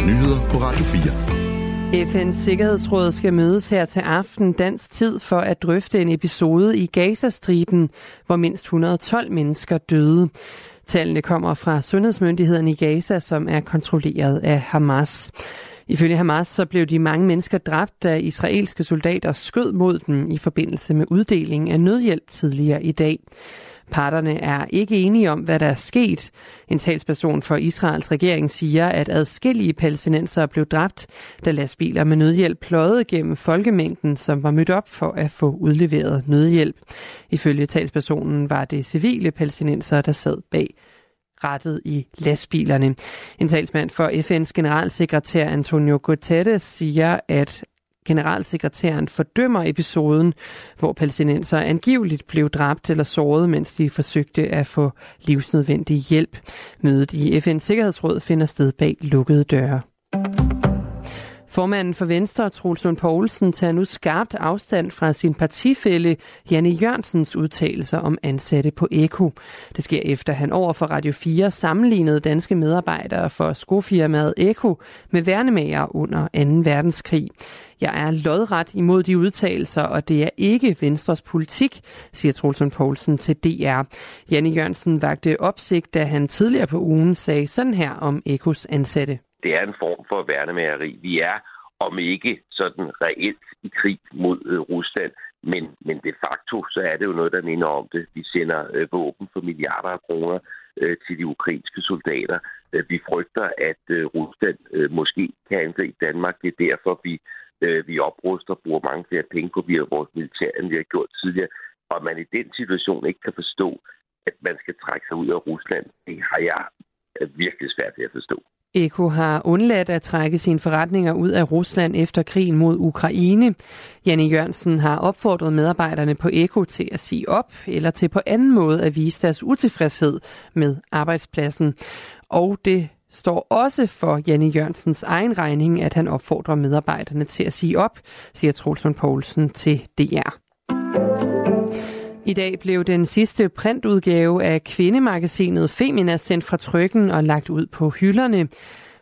og nyheder på Radio 4. FN's Sikkerhedsråd skal mødes her til aften dansk tid for at drøfte en episode i Gazastriben, hvor mindst 112 mennesker døde. Tallene kommer fra sundhedsmyndigheden i Gaza, som er kontrolleret af Hamas. Ifølge Hamas så blev de mange mennesker dræbt, da israelske soldater skød mod dem i forbindelse med uddeling af nødhjælp tidligere i dag. Parterne er ikke enige om, hvad der er sket. En talsperson for Israels regering siger, at adskillige palæstinenser blev dræbt, da lastbiler med nødhjælp pløjede gennem folkemængden, som var mødt op for at få udleveret nødhjælp. Ifølge talspersonen var det civile palæstinenser, der sad bag rettet i lastbilerne. En talsmand for FN's generalsekretær Antonio Guterres siger, at generalsekretæren fordømmer episoden, hvor palæstinenser angiveligt blev dræbt eller såret, mens de forsøgte at få livsnødvendig hjælp. Mødet i FN's Sikkerhedsråd finder sted bag lukkede døre. Formanden for Venstre, Troels Lund Poulsen, tager nu skarpt afstand fra sin partifælle Janne Jørgensens udtalelser om ansatte på Eko. Det sker efter han over for Radio 4 sammenlignede danske medarbejdere for skofirmaet Eko med værnemager under 2. verdenskrig. Jeg er lodret imod de udtalelser, og det er ikke Venstres politik, siger Troels Lund Poulsen til DR. Janne Jørgensen vagte opsigt, da han tidligere på ugen sagde sådan her om Ekos ansatte det er en form for værnemageri. Vi er, om ikke sådan reelt i krig mod øh, Rusland, men, men de facto, så er det jo noget, der minder om det. Vi sender øh, våben for milliarder af kroner øh, til de ukrainske soldater. Øh, vi frygter, at øh, Rusland øh, måske kan angribe Danmark. Det er derfor, vi, øh, vi opruster og bruger mange flere penge på via vores militær, end vi har gjort tidligere. Og man i den situation ikke kan forstå, at man skal trække sig ud af Rusland, det har jeg øh, virkelig svært ved at forstå. Eko har undladt at trække sine forretninger ud af Rusland efter krigen mod Ukraine. Janne Jørgensen har opfordret medarbejderne på Eko til at sige op eller til på anden måde at vise deres utilfredshed med arbejdspladsen. Og det står også for Janne Jørgensens egen regning, at han opfordrer medarbejderne til at sige op, siger Trulsund Poulsen til DR. I dag blev den sidste printudgave af kvindemagasinet Femina sendt fra trykken og lagt ud på hylderne.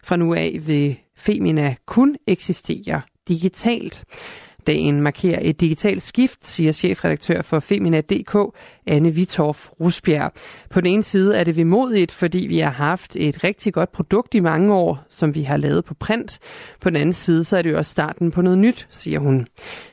Fra nu af vil Femina kun eksistere digitalt. Dagen markerer et digitalt skift, siger chefredaktør for Femina.dk, Anne Vitorf Rusbjerg. På den ene side er det vemodigt, fordi vi har haft et rigtig godt produkt i mange år, som vi har lavet på print. På den anden side så er det jo også starten på noget nyt, siger hun.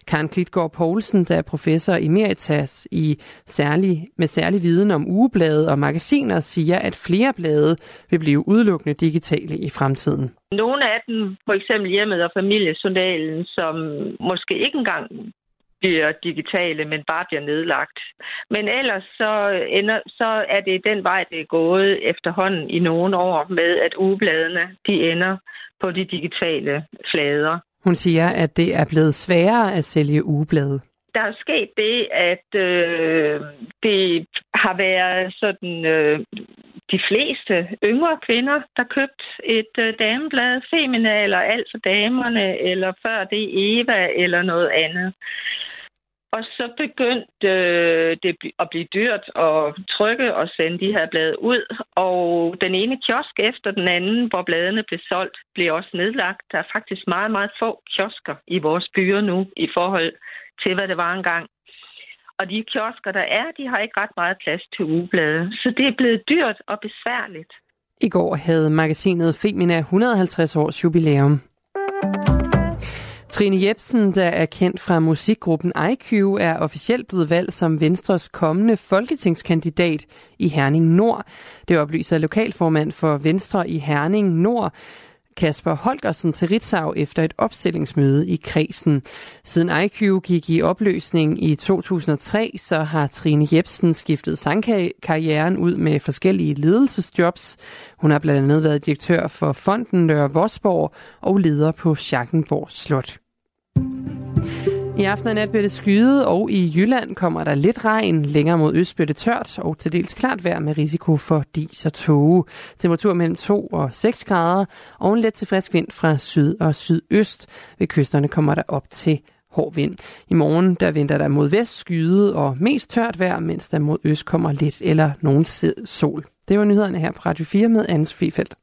Karen Klitgaard Poulsen, der er professor emeritus i særlig, med særlig viden om ugeblade og magasiner, siger, at flere blade vil blive udelukkende digitale i fremtiden. Nogle af dem, for eksempel hjemmet og familiesundalen, som måske ikke engang bliver digitale, men bare bliver nedlagt. Men ellers så, ender, så er det den vej, det er gået efterhånden i nogle år med, at ugebladene de ender på de digitale flader. Hun siger, at det er blevet sværere at sælge ugeblade. Der er sket det, at øh, det har været sådan øh, de fleste yngre kvinder, der købte et øh, dameblad, Femina eller alt for damerne, eller før det Eva eller noget andet. Og så begyndte øh, det at blive dyrt at trykke og sende de her blade ud. Og den ene kiosk efter den anden, hvor bladene blev solgt, blev også nedlagt. Der er faktisk meget, meget få kiosker i vores byer nu i forhold til, hvad det var engang. Og de kiosker, der er, de har ikke ret meget plads til ugeblade. Så det er blevet dyrt og besværligt. I går havde magasinet Femina 150 års jubilæum. Trine Jebsen, der er kendt fra musikgruppen IQ, er officielt blevet valgt som Venstres kommende folketingskandidat i Herning Nord. Det oplyser lokalformand for Venstre i Herning Nord, Kasper Holgersen til Ritzau efter et opstillingsmøde i kredsen. Siden IQ gik i opløsning i 2003, så har Trine Jebsen skiftet sangkarrieren ud med forskellige ledelsesjobs. Hun har blandt andet været direktør for Fonden Nørre Vosborg og leder på Schackenborg Slot. I aften og nat bliver det skyet, og i Jylland kommer der lidt regn. Længere mod øst bliver det tørt og til dels klart vejr med risiko for dis og tåge. Temperatur mellem 2 og 6 grader, og en let til frisk vind fra syd og sydøst. Ved kysterne kommer der op til hård vind. I morgen der venter der mod vest skyde og mest tørt vejr, mens der mod øst kommer lidt eller nogen sol. Det var nyhederne her på Radio 4 med Anders Frifeldt.